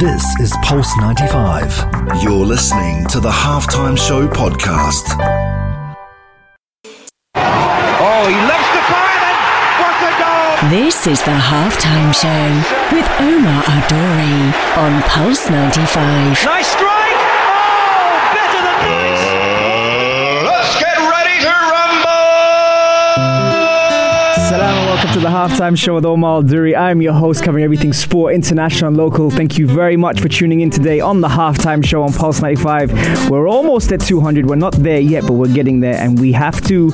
This is Pulse 95. You're listening to the Halftime Show podcast. Oh, he loves the fire and what a goal! This is the halftime show with Omar Adori on Pulse 95. Nice strike! Welcome to the halftime show with Omar Duri. I'm your host covering everything sport, international and local. Thank you very much for tuning in today on the halftime show on Pulse 95. We're almost at 200. We're not there yet, but we're getting there, and we have to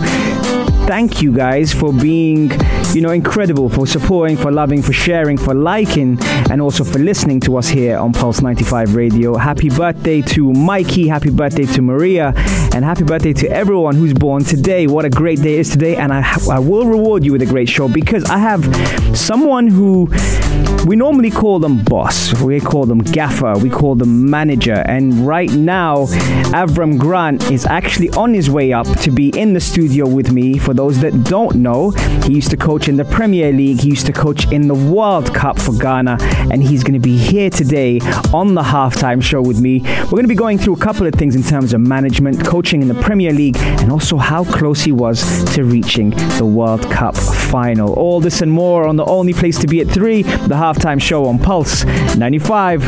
thank you guys for being, you know, incredible, for supporting, for loving, for sharing, for liking, and also for listening to us here on Pulse 95 Radio. Happy birthday to Mikey, happy birthday to Maria, and happy birthday to everyone who's born today. What a great day is today, and I, I will reward you with a great show because I have someone who we normally call them boss, we call them gaffer, we call them manager, and right now, Avram Grant is actually on his way up to be in the studio with me. For those that don't know, he used to coach in the Premier League, he used to coach in the World Cup for Ghana, and he's going to be here today on the halftime show with me. We're going to be going through a couple of things in terms of management, coaching in the Premier League, and also how close he was to reaching the World Cup final. All this and more on the only place to be at 3, the halftime show on Pulse 95.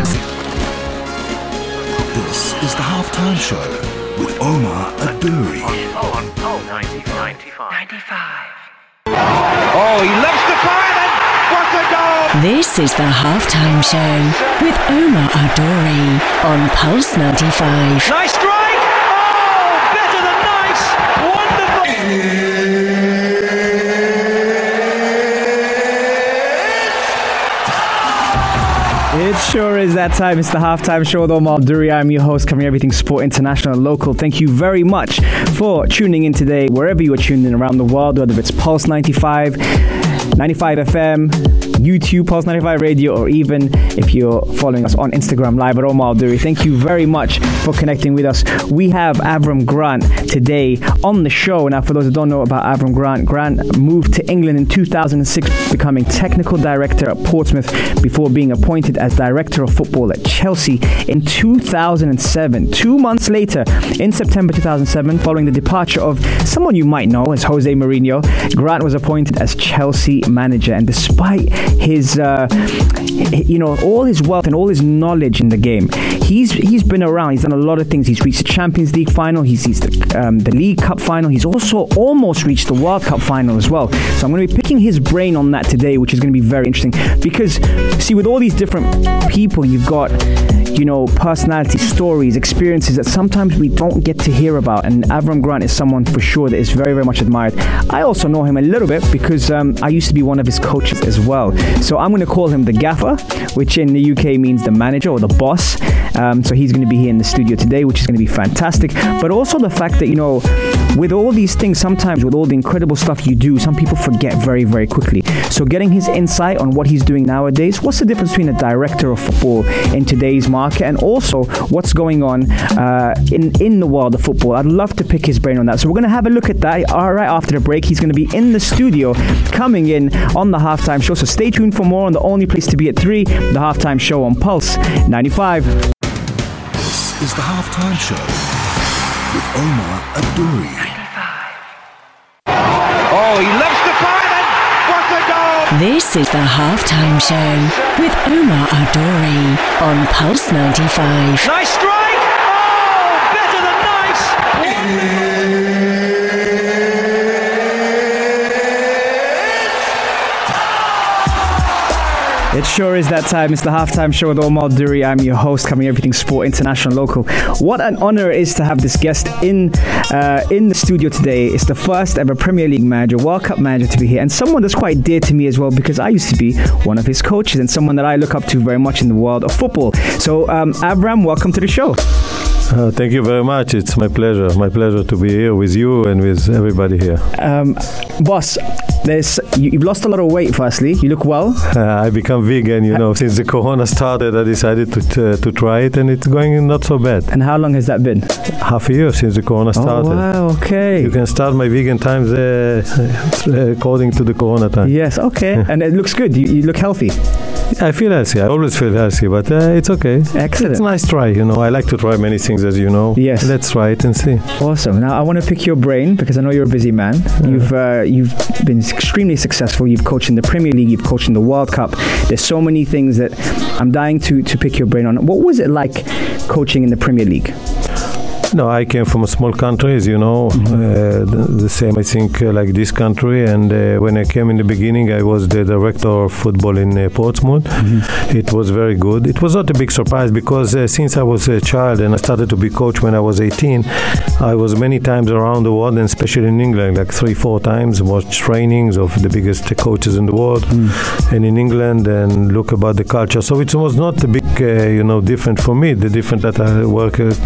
This is the Halftime Show with Omar Aduri. Oh, he loves the fire and what a goal! This is the halftime show with Omar Adori on Pulse 95. Nice strike! Oh, better than nice! Wonderful! Sure is that time. It's the halftime show with Omar Duri. I'm your host, covering everything sport, international and local. Thank you very much for tuning in today, wherever you are tuned in around the world, whether it's Pulse 95, 95 FM, YouTube, Pulse 95 Radio, or even if you're following us on Instagram Live at Omar Duri. Thank you very much for connecting with us. We have Avram Grant today on the show. Now, for those who don't know about Avram Grant, Grant moved to England in 2006, becoming technical director at Portsmouth before being appointed as director of football at Chelsea in 2007. Two months later, in September 2007, following the departure of someone you might know as Jose Mourinho, Grant was appointed as Chelsea manager. And despite his, uh, you know, all his wealth and all his knowledge in the game, he's he's been around. He's done a lot of things. He's reached the Champions League final. He's, he's the, um, the League Cup final. He's also almost reached the World Cup final as well. So I'm going to be picking his brain on that today, which is going to be very interesting because, see, with all these different people, you've got you know, personality, stories, experiences that sometimes we don't get to hear about. And Avram Grant is someone for sure that is very, very much admired. I also know him a little bit because um, I used to be one of his coaches as well. So I'm going to call him the gaffer, which in the UK means the manager or the boss. Um, so he's going to be here in the studio today, which is going to be fantastic. But also the fact that, you know, with all these things, sometimes with all the incredible stuff you do, some people forget very, very quickly. So getting his insight on what he's doing nowadays, what's the difference between a director of football in today's market and also what's going on uh, in, in the world of football? I'd love to pick his brain on that. So we're going to have a look at that all right after the break. He's going to be in the studio coming in on the halftime show. So stay tuned for more on the only place to be at 3, the halftime show on Pulse 95. This is the Halftime Show with Omar Aduri. Oh, he loves the fire and what a goal! This is the halftime show with Omar Adouri on Pulse 95. Nice strike! Oh, better than nice! It sure is that time. It's the halftime show with Omar Duri. I'm your host, covering everything sport, international, local. What an honor it is to have this guest in uh, in the studio today. It's the first ever Premier League manager, World Cup manager to be here, and someone that's quite dear to me as well because I used to be one of his coaches and someone that I look up to very much in the world of football. So, um, Avram, welcome to the show. Uh, thank you very much. It's my pleasure. My pleasure to be here with you and with everybody here. Um, boss, there's you, you've lost a lot of weight. Firstly, you look well. Uh, I become vegan, you know, since the corona started. I decided to uh, to try it, and it's going not so bad. And how long has that been? Half a year since the corona started. Oh wow, okay. You can start my vegan times uh, according to the corona time. Yes, okay. and it looks good. You, you look healthy. I feel healthy. I always feel healthy, but uh, it's okay. Excellent. It's a nice try. You know, I like to try many things, as you know. Yes. Let's try it and see. Awesome. Now I want to pick your brain because I know you're a busy man. You've uh, you've been extremely successful. You've coached in the Premier League. You've coached in the World Cup. There's so many things that I'm dying to to pick your brain on. What was it like coaching in the Premier League? No, I came from a small country, as you know, Mm-hmm. uh, the, the same, I think, uh, like this country. And uh, when I came in the beginning, I was the director of football in uh, Portsmouth. Mm-hmm. It was very good. It was not a big surprise because uh, since I was a child and I started to be coach when I was 18, I was many times around the world, and especially in England, like three, four times, watched trainings of the biggest coaches in the world, and in England, and look about the culture. So it was not a big, uh, you know, different for me. The different that I work at,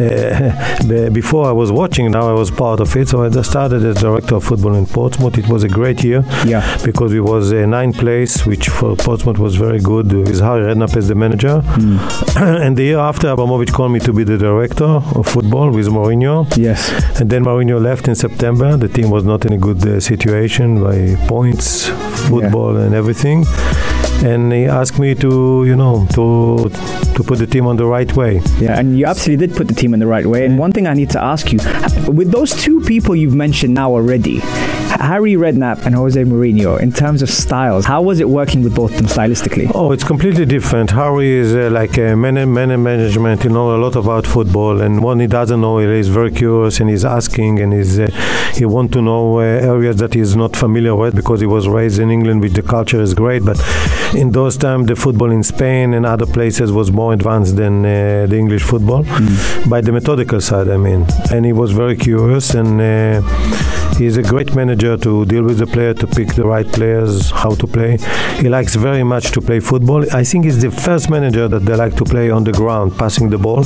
uh, before I was watching, now I was part of it. So I just started as director of football in Portsmouth. It was a great year Yeah. because it was a ninth place, which for Portsmouth was very good. With Harry Redknapp as the manager, and the year after, Abramovich called me to be the director of football with Mourinho. Yes. And then Mourinho left in September. The team was not in a good uh, situation by points, football, and everything. And he asked me to, you know, to to put the team on the right way. Yeah, and you absolutely did put the team in the right way. And one thing I need to ask you, with those two people you've mentioned now already, Harry Redknapp and Jose Mourinho, in terms of styles, how was it working with both of them stylistically? Oh, it's completely different. Harry is uh, like a man, man management. He knows a lot about football, and when he doesn't know, he is very curious and he's asking, and he's uh, he want to know uh, areas that he's not familiar with because he was raised in England, which the culture is great. But in those times, the football in Spain and other places was more advanced than uh, the English football, by the methodical side, I mean. And he was very curious and. Uh, He's a great manager to deal with the player, to pick the right players, how to play. He likes very much to play football. I think he's the first manager that they like to play on the ground, passing the ball.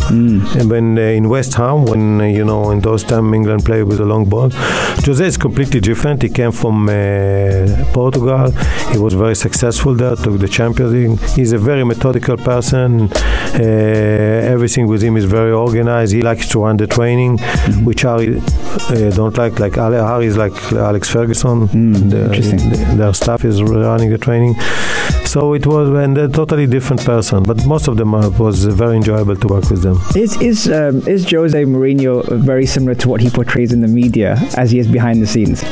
And when uh, in West Ham, when uh, you know in those times England played with a long ball, Jose is completely different. He came from uh, Portugal. He was very successful there, took the Champions League. He's a very methodical person. Uh, everything with him is very organized. He likes to run the training, which Harry uh, don't like. Like Harry is like Alex Ferguson. Hmm, the- interesting. the- their staff is running the training. So it was, and a totally different person. But most of them uh, was very enjoyable to work with them. Is is um, is Jose Mourinho very similar to what he portrays in the media as he is behind the scenes?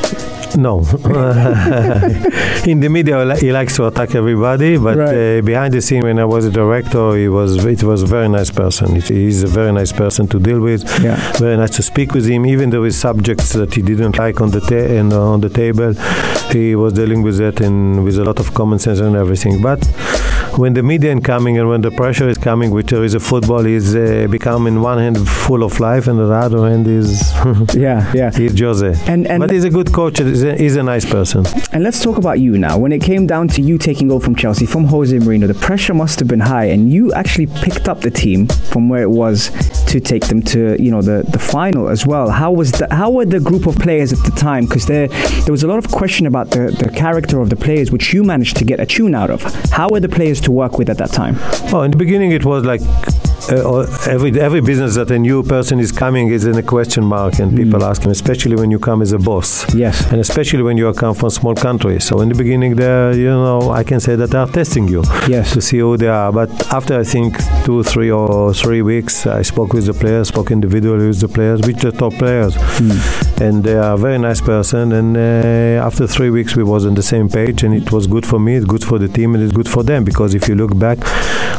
No. in the media, he likes to attack everybody, but Right. uh, behind the scene, when I was a director, he was it was a very nice person. He's a very nice person to deal with. Yeah. Very nice to speak with him, even though with subjects that he didn't like on the ta- and on the table, he was dealing with that and with a lot of common sense and everything. But when the media is coming and when the pressure is coming, which there is a football, is uh, becoming one hand full of life and the other hand is Yeah, yeah. he's Jose. And and but he's a good coach. He's a, he's a nice person. And let's talk about you now. When it came down to you taking over from Chelsea, from Jose Mourinho, the pressure must have been high, and you actually picked up the team from where it was to take them to, you know, the, the final as well. How was the, how were the group of players at the time? Because there there was a lot of question about the, the character of the players, which you managed to get a tune out of. How were the players to work with at that time? Oh, in the beginning, it was like uh, every every business that a new person is coming is in a question mark, and people ask him, especially when you come as a boss. Yes. And especially when you come from small country. So in the beginning, there, you know, I can say that they are testing you Yes. to see who they are. But after I think two, three, or three weeks, I spoke with the players, spoke individually with the players, with the top players, and they are a very nice person. And uh, after three weeks, we was on the same page, and it was good for me, it's good for the team, and it's good for them because if you look back,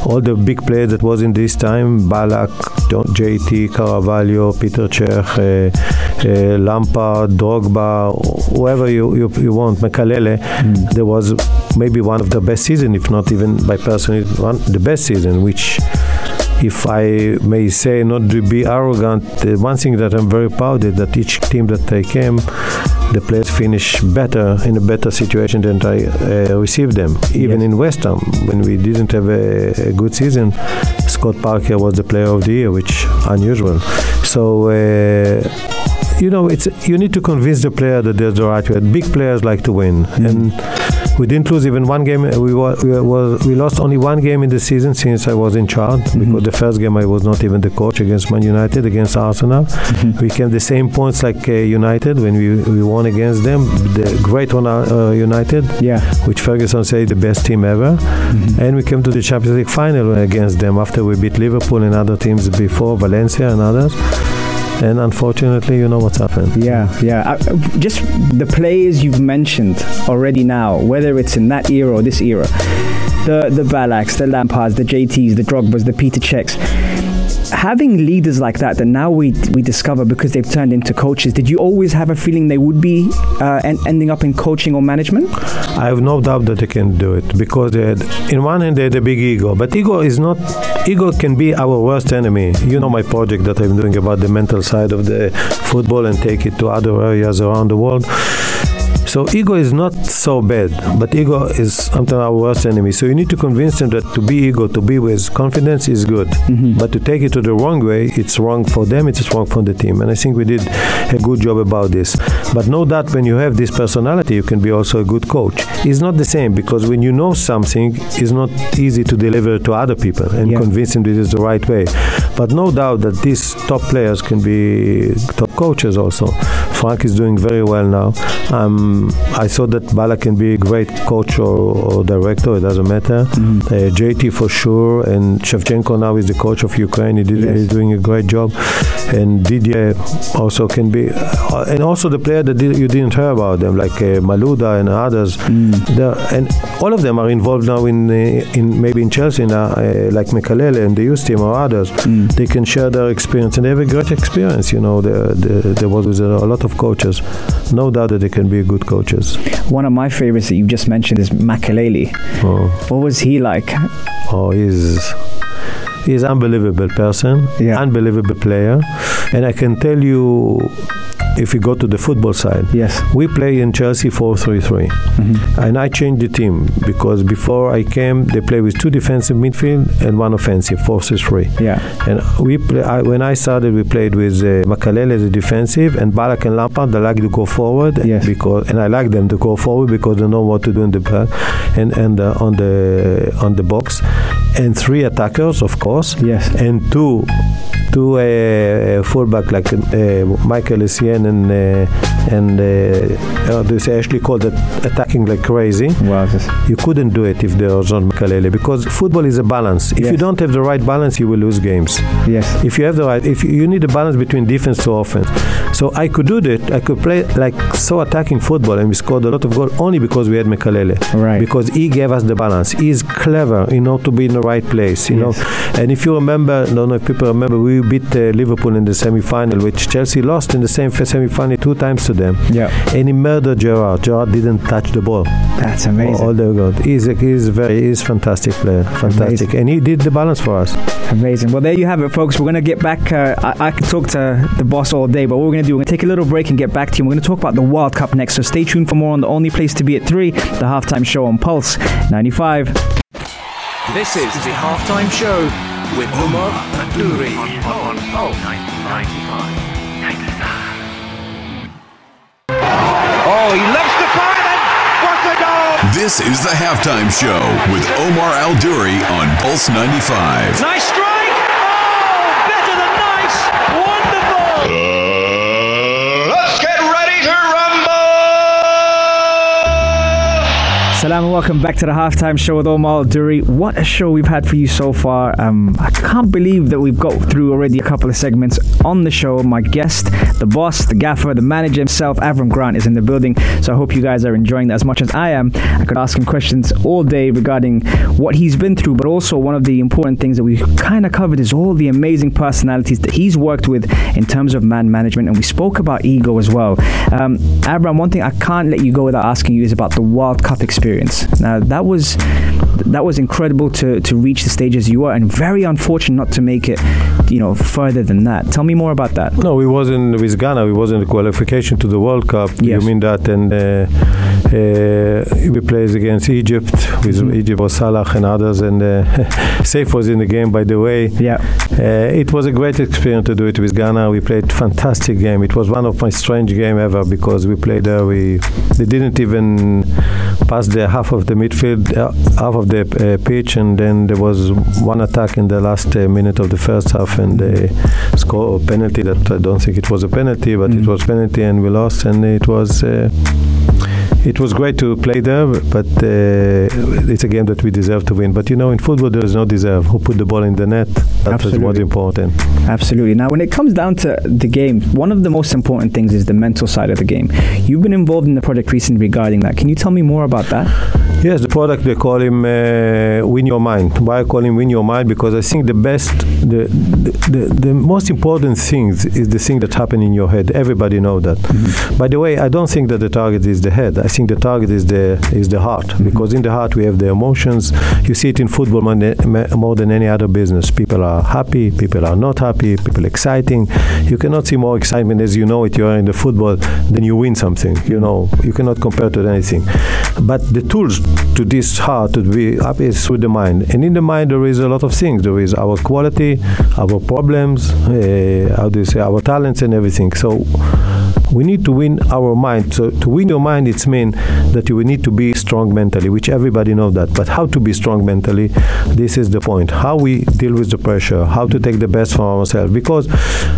all the big players that was in this time, Ballack, JT, Carvalho, Peter Cech, uh, uh, Lampard, Drogba, whoever you, you, you want, Makelele, there was maybe one of the best season, if not even by personally one the best season, which if I may say, not to be arrogant, uh, one thing that I'm very proud is that each team that I came, the players finish better in a better situation than I uh, received them. Even Yes. in West Ham, when we didn't have a, a good season, Scott Parker was the player of the year, which unusual. So. Uh, you know, it's you need to convince the player that there's the right way. Big players like to win, and We didn't lose even one game. We were, we, were, we lost only one game in the season since I was in charge. Mm-hmm. Because the first game I was not even the coach against Man United against Arsenal. Mm-hmm. We came the same points like uh, United when we, we won against them. The great one uh, United, Yeah. which Ferguson said the best team ever. Mm-hmm. And we came to the Champions League final against them after we beat Liverpool and other teams before Valencia and others. And unfortunately, you know what's happened. Yeah, yeah. Uh, just the players you've mentioned already now, whether it's in that era or this era, the the Ballacks, the Lampards, the JTs, the Drogbas, the Peter Cechs. Having leaders like that that now we we discover because they've turned into coaches. Did you always have a feeling they would be uh, en- ending up in coaching or management? I have no doubt that they can do it because they had, in one hand they had a big ego, but ego is not. Ego can be our worst enemy. You know my project that I'm doing about the mental side of the football and take it to other areas around the world. So ego is not so bad, but ego is sometimes our worst enemy. So you need to convince them that to be ego, to be with confidence is good, mm-hmm. but to take it to the wrong way, it's wrong for them, it's wrong for the team. And I think we did a good job about this. But know that when you have this personality, you can be also a good coach. It's not the same because when you know something, it's not easy to deliver to other people and Yeah. convince them this is the right way. But no doubt that these top players can be top coaches also. Frank is doing very well now. Um, I thought that Bala can be a great coach or, or director, it doesn't matter. Uh, JT for sure, and Shevchenko now is the coach of Ukraine. He did, Yes. he's doing a great job. And Didier also can be, uh, and also the player that did, you didn't hear about them, like uh, Malouda and others. They're- and all of them are involved now in, uh, in maybe in Chelsea, now, uh, like Makelele and the youth team or others. They can share their experience, and they have a great experience. You know, the, the, there was with a lot of coaches. No doubt that they can be good coaches. One of my favorites that you just mentioned is Makelele. Oh, What was he like? oh he's he's unbelievable person, Yeah. unbelievable player, and I can tell you, if we go to the football side, Yes. we play in Chelsea 4-3-3. And I changed the team because before I came, they play with two defensive midfield and one offensive, 4-3-3. Yeah. And we play, I, when I started, we played with uh, Makelele as a defensive and Ballack and Lampard. They like to go forward Yes. because, and I like them to go forward because they know what to do in the back and and uh, on the on the box. And three attackers, of course. Yes. And two two uh, fullback like uh, Michael Essien and uh, and uh, uh, this actually called it attacking like crazy. Wow. You couldn't do it if there was not Makelele because football is a balance. If Yes. you don't have the right balance, you will lose games. Yes. If you have the right, if you, need a balance between defense to offense. So I could do that. I could play like so attacking football, and we scored a lot of goals only because we had Makelele. Right. Because he gave us the balance. He's clever, you know, to be in the right place. You Yes. know, and if you remember, I don't know if people remember, we beat uh, Liverpool in the semi-final, which Chelsea lost in the same semi-final two times to them. Yeah. And he murdered Gerrard. Gerrard didn't touch the ball. That's amazing. All the good. He's a, he's very he's fantastic player, fantastic, Amazing. and he did the balance for us. Amazing. Well, there you have it, folks. We're going to get back. Uh, I, I could talk to the boss all day, but what we're going to do, we're going to take a little break and get back to you. We're going to talk about the World Cup next. So stay tuned for more on the only place to be at 3, the halftime show on Pulse 95. This is the halftime show with Umar Nouri on Pulse 95. Oh, he loves to fire and what a goal! This is the halftime show with Omar Al Duri on Pulse 95. Nice strike! Salam and welcome back to the halftime show with Omar Duri. What a show we've had for you so far. Um, I can't believe that we've got through already a couple of segments on the show. My guest, the boss, the gaffer, the manager himself, Avram Grant, is in the building. So I hope you guys are enjoying that as much as I am. I could ask him questions all day regarding what he's been through, but also one of the important things that we kind of covered is all the amazing personalities that he's worked with in terms of man management. And we spoke about ego as well. Um, Avram, one thing I can't let you go without asking you is about the World Cup experience. Now, that was that was incredible to, to reach the stage as you are, and very unfortunate not to make it, you know, further than that. Tell me more about that. No, we wasn't with Ghana. We wasn't the qualification to the World Cup. Yes. You mean that? And uh, uh, we played against Egypt with Mhm. Egypt was Salah and others, and uh, Safe was in the game, by the way. Yeah. Uh, it was a great experience to do it with Ghana. We played fantastic game. It was one of my strange game ever because we played there. We they didn't even pass the half of the midfield, uh, half of the uh, pitch, and then there was one attack in the last uh, minute of the first half, and they score a penalty that I don't think it was a penalty, but it Mhm. was penalty, and we lost, and it was. Uh, it was great to play there, but uh, it's a game that we deserve to win. But you know, in football, there is no deserve. Who put the ball in the net? That is what's important. Absolutely. Now, when it comes down to the game, one of the most important things is the mental side of the game. You've been involved in the project recently regarding that. Can you tell me more about that? Yes, the product they call him uh, Win Your Mind. Why I call him Win Your Mind? Because I think the best, the, the, the, the most important things is the thing that happen in your head. Everybody know that. By the way, I don't think that the target is the head. I think the target is the is the heart because in the heart we have the emotions. You see it in football more than, more than any other business. People are happy, people are not happy, people exciting. You cannot see more excitement as you know it. You are in the football, then you win something. You know you cannot compare to anything. But the tools to this heart to be up is with the mind, and in the mind there is a lot of things. There is our quality, our problems, uh, how do you say, our talents and everything. So we need to win our mind. So to win your mind, it's mean that you will need to be strong mentally, which everybody know that. But how to be strong mentally? This is the point. How we deal with the pressure. How to take the best from ourselves. Because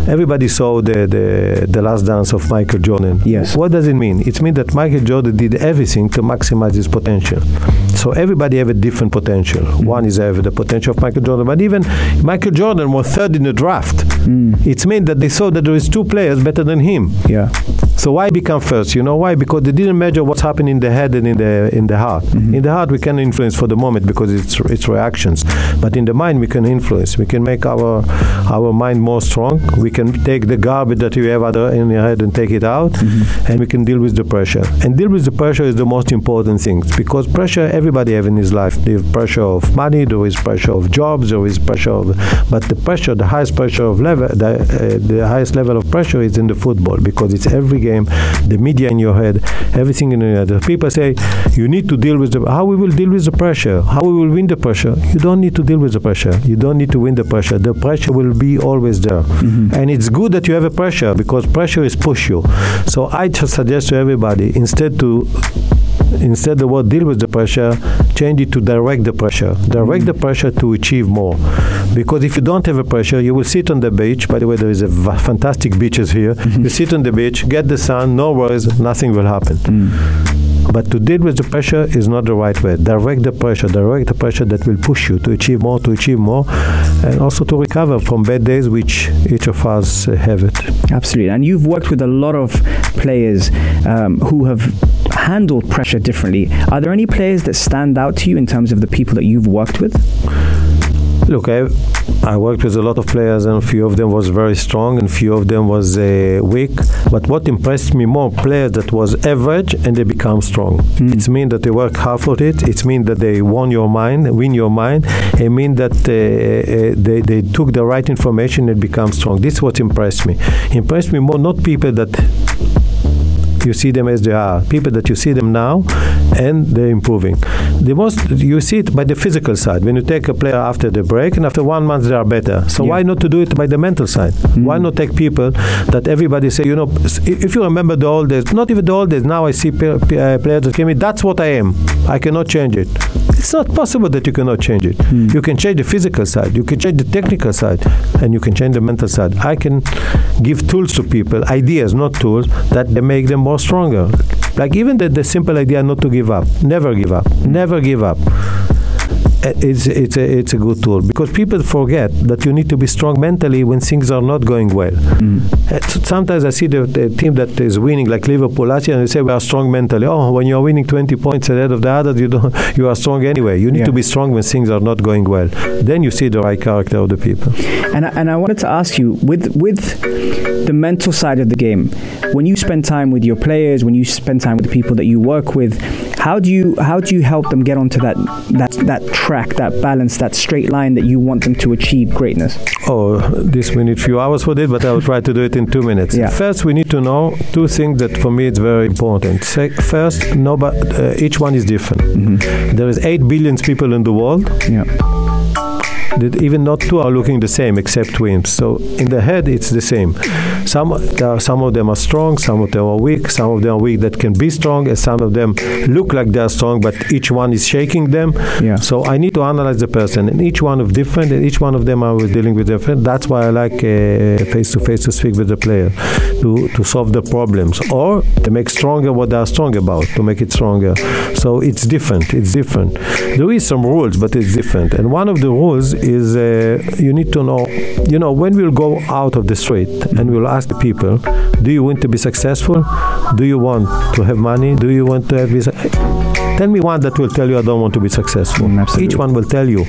everybody saw the the, the last dance of Michael Jordan. Yes. What does it mean? It means that Michael Jordan did everything to maximize his potential. So everybody have a different potential. Mm-hmm. One is have the potential of Michael Jordan, but even Michael Jordan was third in the draft. It means that they saw that there is two players better than him. Yeah. So why become first? You know why? Because they didn't measure what's happening in the head and in the in the heart. In the heart, we can influence for the moment because it's it's reactions, but in the mind, we can influence. We can make our our mind more strong. We can take the garbage that you have other in your head and take it out, and we can deal with the pressure. And deal with the pressure is the most important thing because pressure everybody have in his life. There is pressure of money, there is pressure of jobs, there is pressure of, but the pressure, the highest pressure of level, the, uh, the highest level of pressure is in the football because it's every game, the media in your head, everything in your head. People say you need to deal with the how we will deal with the pressure, how we will win the pressure. You don't need to deal with the pressure. You don't need to win the pressure. The pressure will be always there, mm-hmm. and it's good that you have a pressure because pressure is push you. So I just suggest to everybody instead to instead the word deal with the pressure, change it to direct the pressure. Direct the pressure to achieve more. Because if you don't have a pressure, you will sit on the beach. By the way, there is a v- fantastic beaches here. Mm-hmm. You sit on the beach, get the sun, no worries, nothing will happen. Mm. But to deal with the pressure is not the right way. Direct the pressure, direct the pressure that will push you to achieve more, to achieve more, and also to recover from bad days, which each of us have it. Absolutely. And you've worked with a lot of players um, who have handled pressure differently. Are there any players that stand out to you in terms of the people that you've worked with? Look, I, I worked with a lot of players, and a few of them was very strong, and few of them was uh, weak. But what impressed me more, players that was average and they become strong. It means that they work hard for it. It means that they won your mind, win your mind. It means that uh, uh, they, they took the right information and become strong. This is what impressed me. Impressed me more, not people that you see them as they are. People that you see them now, and they're improving. The most you see it by the physical side. When you take a player after the break, and after one month they are better. So Yeah. why not to do it by the mental side? Why not take people that everybody say, you know, if you remember the old days, not even the old days. Now I see uh, players that came in. That's what I am. I cannot change it. It's not possible that you cannot change it. You can change the physical side, you can change the technical side, and you can change the mental side. I can give tools to people, ideas, not tools, that they make them more stronger. Like even the, the simple idea not to give up. Never give up. Never give up. It's it's a it's a good tool because people forget that you need to be strong mentally when things are not going well. Uh, Sometimes I see the, the team that is winning, like Liverpool last year, and they say we are strong mentally. Oh, when you are winning 20 points ahead of the others, you don't you are strong anyway. You need Yeah. to be strong when things are not going well. Then you see the right character of the people. And I, and I wanted to ask you with with the mental side of the game, when you spend time with your players, when you spend time with the people that you work with, how do you how do you help them get onto that that that track, that balance, that straight line that you want them to achieve greatness? Oh, this we need few hours for this, but I will try to do it in two minutes. Yeah. First, we need to know two things that for me it's very important. First, nobody, uh, each one is different. There is eight billion people in the world. Yeah. that even not two are looking the same except twins. So in the head, it's the same. Some are, some of them are strong, some of them are weak, some of them are weak that can be strong, and some of them look like they are strong, but each one is shaking them. Yeah. So I need to analyze the person, and each one of different, and each one of them I was dealing with different. That's why I like face to face to speak with the player, to to solve the problems or to make stronger what they are strong about, to make it stronger. So it's different. It's different. There is some rules, but it's different. And one of the rules is uh, you need to know. You know, when we'll go out of the street and we'll ask the people, "Do you want to be successful? Do you want to have money? Do you want to have?" This? Tell me one that will tell you I don't want to be successful. Mm. Each one will tell you.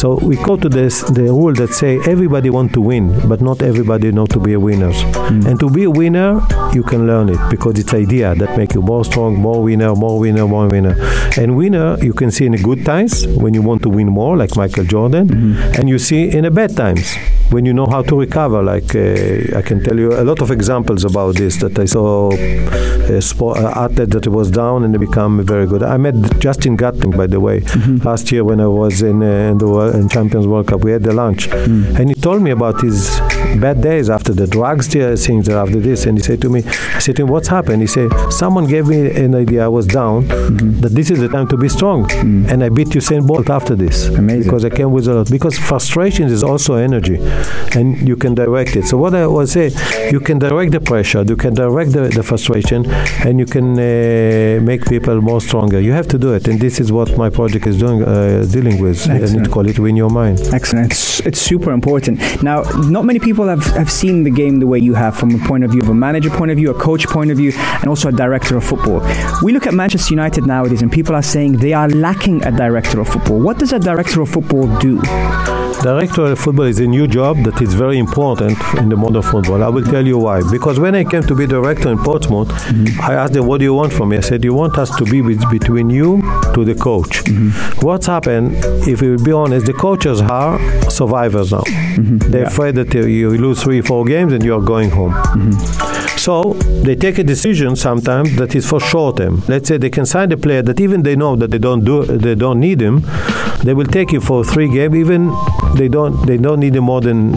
So we go to this the rule that say everybody want to win, but not everybody know to be a winner. Mm. And to be a winner, you can learn it because it's idea that make you more strong, more winner, more winner, more winner. And winner you can see in the good times when you want to win more, like Michael Jordan, Mm-hmm. and you see in the bad times when you know how to recover. Like uh, I can tell you a lot of examples about this that I saw a sport uh, athlete that was down and they become very good. I met Justin Gatlin, by the way, last year when I was in, uh, in the World, in Champions World Cup. We had the lunch, and he told me about his bad days after the drugs, things after this, and he said to me, I said to him, "What's happened?" He said, "Someone gave me an idea. I was down. That this is the time to be strong, and I beat Usain Bolt after this Amazing. because I came with a lot. Because frustration is also energy, and you can direct it. So what I was say, you can direct the pressure, you can direct the, the frustration, and you can uh, make people more stronger. You have to do it, and this is what my project is doing, uh, dealing with. Excellent. to call it win your mind. Excellent. It's, it's super important. Now, not many people have, have seen the game the way you have from a point of view of a manager point of view, a coach point of view, and also a director of football. We look at Manchester United nowadays, and people are saying they are lacking a director of football. What does a director of football do? Director of football is a new job that is very important in the modern football. I will tell you why. Because when I came to be director in Portsmouth, mm-hmm. I asked them, "What do you want from me?" I said, "You want us to be with, between you to the coach." Mm-hmm. What's happened? If we be honest, the coaches are survivors now. Mm-hmm. They're afraid that you you lose three, four games and you are going home. So they take a decision sometimes that is for short term. Let's say they can sign a player that even they know that they don't do they don't need him, they will take you for three games. Even they don't they don't need him more than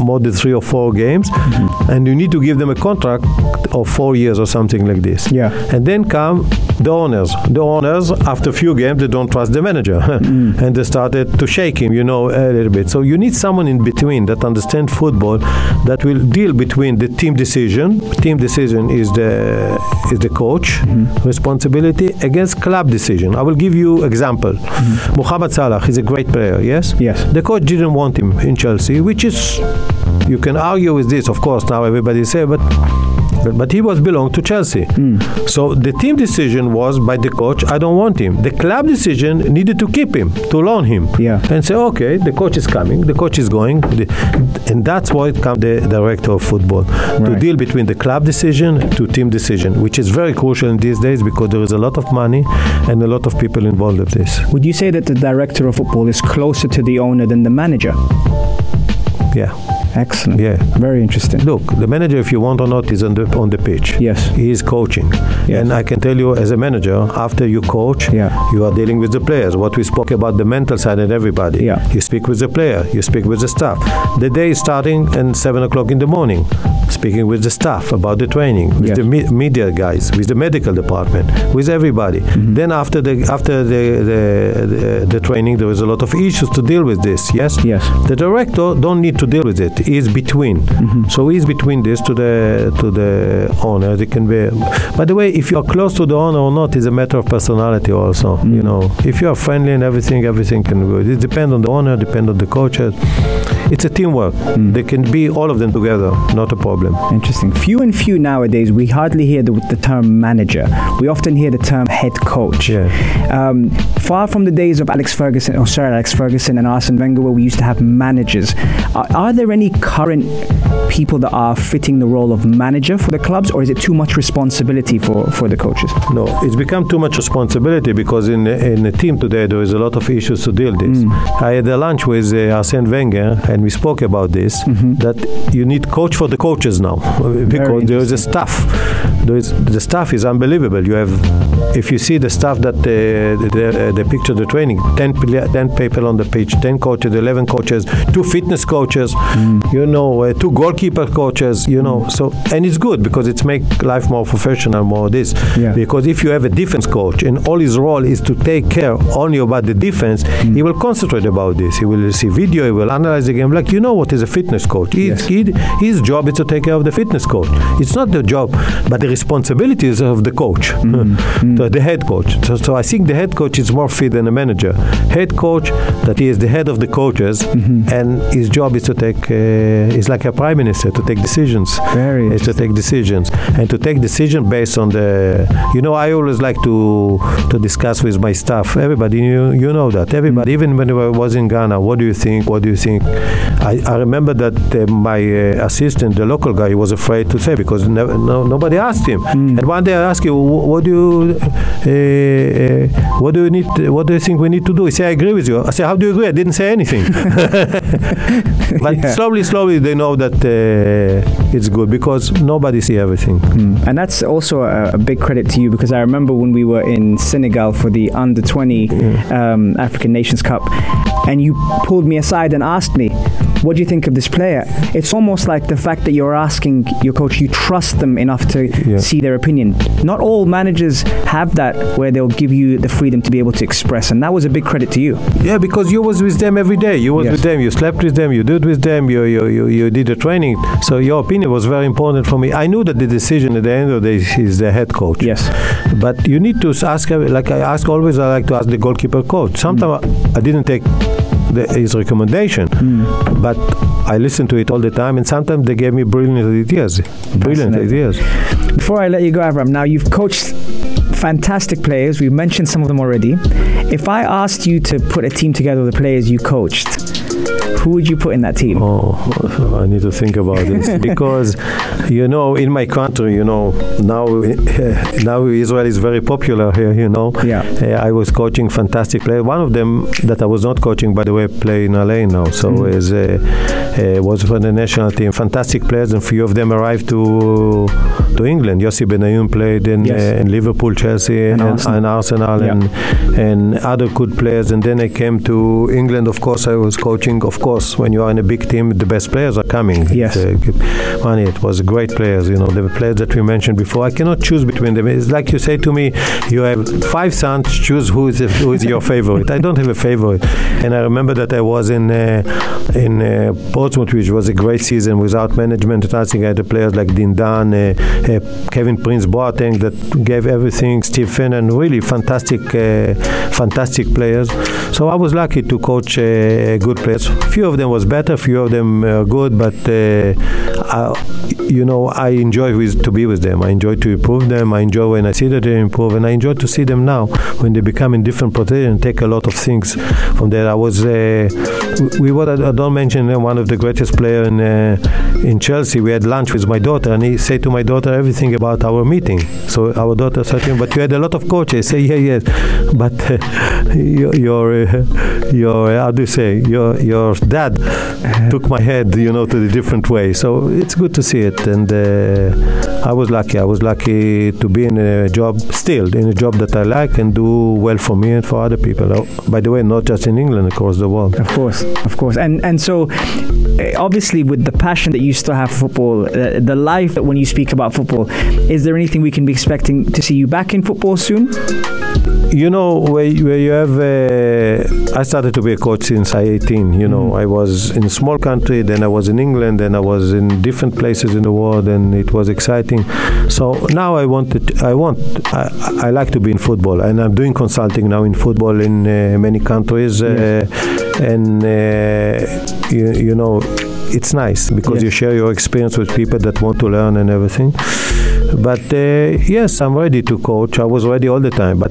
more than three or four games, mm-hmm. and you need to give them a contract of four years or something like this. Yeah. And then come the owners. The owners, after a few games, they don't trust the manager, mm. and they started to shake him, you know, a little bit. So you need someone in between that understands football, that will deal between the team decision. Team decision is the is the coach mm-hmm. responsibility against club decision. I will give you example. Mm-hmm. Muhammad Salah is a great player. Yes. Yes. The coach didn't want him in Chelsea, which is you can argue with this. Of course, now everybody say, but but, but he was belong to Chelsea. Hmm. So the team decision was by the coach, I don't want him. The club decision needed to keep him, to loan him. Yeah. And say, okay, the coach is coming, the coach is going. And that's why it comes the director of football. To deal between the club decision to team decision, which is very crucial in these days because there is a lot of money and a lot of people involved with this. Would you say that the director of football is closer to the owner than the manager? Yeah. Excellent. Yeah. Very interesting. Look, the manager, if you want or not, is on the on the pitch. Yes. He is coaching. Yes. And I can tell you, as a manager, after you coach, Yeah. you are dealing with the players. What we spoke about the mental side and everybody. Yeah. You speak with the player. You speak with the staff. The day is starting at seven o'clock in the morning. Speaking with the staff about the training, with Yes. the me- media guys, with the medical department, with everybody. Mm-hmm. Then after the after the the, the the training, there is a lot of issues to deal with this. Yes. Yes. The director don't need to deal with it. He's between. Mm-hmm. So he's between this to the to the owner. It can be. By the way, if you're close to the owner or not is a matter of personality. Also, you Mm. know, if you are friendly and everything, everything can go. It depends on the owner, depends on the coaches. It's a teamwork. Mm. They can be all of them together, not a problem. Interesting. Few and few nowadays, we hardly hear the, the term manager. We often hear the term head coach. Yeah. Um, far from the days of Alex Ferguson, or sorry, Alex Ferguson and Arsene Wenger, where we used to have managers. Are, are there any current people that are fitting the role of manager for the clubs, or is it too much responsibility for, for the coaches? No, it's become too much responsibility because in in a team today there is a lot of issues to deal with. I had a lunch with uh, Arsene Wenger and we spoke about this that you need coach for the coaches now because there is a staff. The staff is unbelievable. You have if you see the staff that the, the, the picture the training 10, 10 people on the pitch 10 coaches 11 coaches two fitness coaches mm. you know uh, two goalkeeper coaches you know mm. so and it's good because it's make life more professional more this Yeah. because if you have a defense coach and all his role is to take care only about the defense, mm. he will concentrate about this. He will see video, he will analyze the game. Like you know what is a fitness coach? Yes. he, his job is to take care of the fitness coach. It's not the job, but the responsibilities of the coach, the, the head coach. So, so I think the head coach is more fit than a manager. Head coach that he is the head of the coaches, and his job is to take. Uh, is like a prime minister to take decisions. Very is to take decisions. And to take decision based on the you know i always like to to discuss with my staff. Everybody you, you know that. Everybody even when i was in ghana what do you think? What do you think? I, I remember that uh, my uh, assistant the local guy was afraid to say because never, no, nobody asked him and one day i asked you what do you uh, what do you need what do you think we need to do? He said i agree with you. I said how do you agree? I didn't say anything. But Yeah. slowly slowly they know that uh, it's good because nobody see everything. And that's also a, a big credit to you because I remember when we were in Senegal for the under 20 um, African Nations Cup and you pulled me aside and asked me, What do you think of this player? It's almost like the fact that you're asking your coach, you trust them enough to Yeah. see their opinion. Not all managers have that where they'll give you the freedom to be able to express, and that was a big credit to you. Yeah, because you was with them every day. You was Yes. with them. You slept with them. You did with them. You, you you you did the training. So your opinion was very important for me. I knew that the decision at the end of the day is the head coach. Yes. But you need to ask. Like I ask always, I like to ask the goalkeeper coach. Sometimes I didn't take the, his recommendation, but I listened to it all the time, and sometimes they gave me brilliant ideas. Brilliant ideas. Before I let you go, Avram, now you've coached fantastic players. We've mentioned some of them already. If I asked you to put a team together with the players you coached, who would you put in that team? Oh, I need to think about this because, you know, in my country, you know, now now Israel is very popular here. You know, Yeah. Uh, I was coaching fantastic players. One of them that I was not coaching, by the way, play in LA now. So Mm. is uh, uh, was for the national team. Fantastic players, and few of them arrived to to England. Yossi Benayoun played in, Yes. uh, in Liverpool, Chelsea, And and, Arsenal. and Arsenal, Yeah. and and other good players. And then I came to England. Of course, I was coaching. Of course, when you are in a big team, the best players are coming. Yes. Uh, money. It was great players. You know, the players that we mentioned before. I cannot choose between them. It's like you say to me, you have five sons. Choose who is who is your favorite. I don't have a favorite. And I remember that I was in uh, in uh, Portsmouth, which was a great season without management. and I think I had the players like Dindane, uh, uh, Kevin Prince Boateng that gave everything. Steve Finnan, really fantastic, uh, fantastic players. So I was lucky to coach uh, good players. Few of them was better, few of them uh, good, but uh, I, you know I enjoy with, to be with them. I enjoy to improve them. I enjoy when I see that they improve, and I enjoy to see them now when they become in different positions. And take a lot of things from there. I was uh, we were I don't mention uh, one of the greatest player in uh, in Chelsea. We had lunch with my daughter, and he said to my daughter everything about our meeting. So our daughter said to him, "But you had a lot of coaches." Say, "Yeah, yes, but your your, uh, your how do you say your your dad took my head, you know, to the different way. So it's good to see it, and uh, I was lucky. I was lucky to be in a job, still in a job that I like and do well for me and for other people. Oh, by the way, not just in England, across the world. Of course, of course, and and so uh, obviously with the passion that you still have for football, uh, the life that when you speak about football, is there anything we can be expecting to see you back in football soon? You know, where, where you have, uh, I started to be a coach since I 18. You know, Mm. I was in a small country, then I was in England, then I was in different places in the world, and it was exciting. So now I want, to, I want, I, I like to be in football, and I'm doing consulting now in football in uh, many countries, uh, and uh, you, you know, it's nice because Yes. you share your experience with people that want to learn and everything. But uh, yes, I'm ready to coach. I was ready all the time. But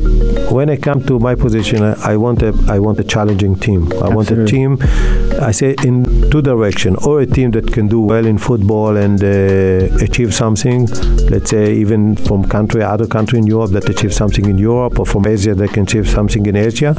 when I come to my position, I, I want a I want a challenging team. I want a team. I say in two direction, or a team that can do well in football and uh, achieve something. Let's say even from country, other country in Europe that achieve something in Europe, or from Asia that can achieve something in Asia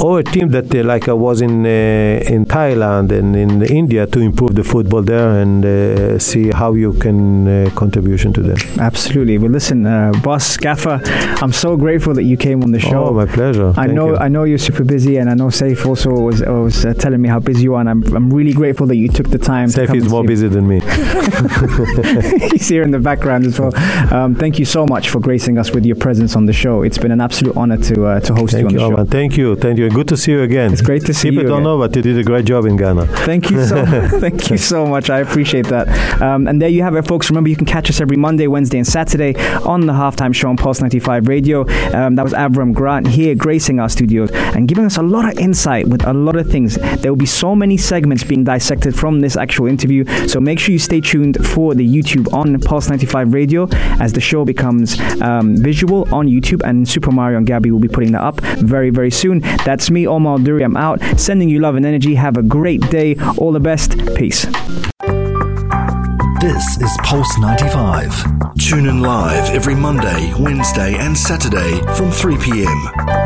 or a team that uh, like I was in uh, in Thailand and in India to improve the football there and uh, see how you can uh, contribution to them. Absolutely. Well, listen, uh, boss Gaffer, I'm so grateful that you came on the show. Oh, my pleasure. I Thank know, you. I know you're super busy, and I know Safe also was was uh, telling me how busy you are, and I'm, I'm really grateful that you took the time. come is more busy than me. He's here in the background as well. Um, thank you so much for gracing us with your presence on the show. It's been an absolute honor to uh, to host you Thank on you, the show. Omar. Thank you. Thank you. Good to see you again. It's great to see People you People don't know, but you did a great job in Ghana. Thank you so thank you so much. I appreciate that. Um, and there you have it, folks. Remember, you can catch us every Monday, Wednesday, and Saturday on the halftime show on Pulse 95 Radio. Um, that was Avram Grant here, gracing our studios and giving us a lot of insight with a lot of things. There will be so many segments being dissected from this actual interview. So make sure you stay tuned for the YouTube on Pulse 95 Radio as the show becomes um, visual on YouTube. And Super Mario and Gabby will be putting that up very, very soon. That's me, Omar Duri. I'm out, sending you love and energy. Have a great day. All the best. Peace. This is Pulse 95. Tune in live every Monday, Wednesday, and Saturday from 3 p.m.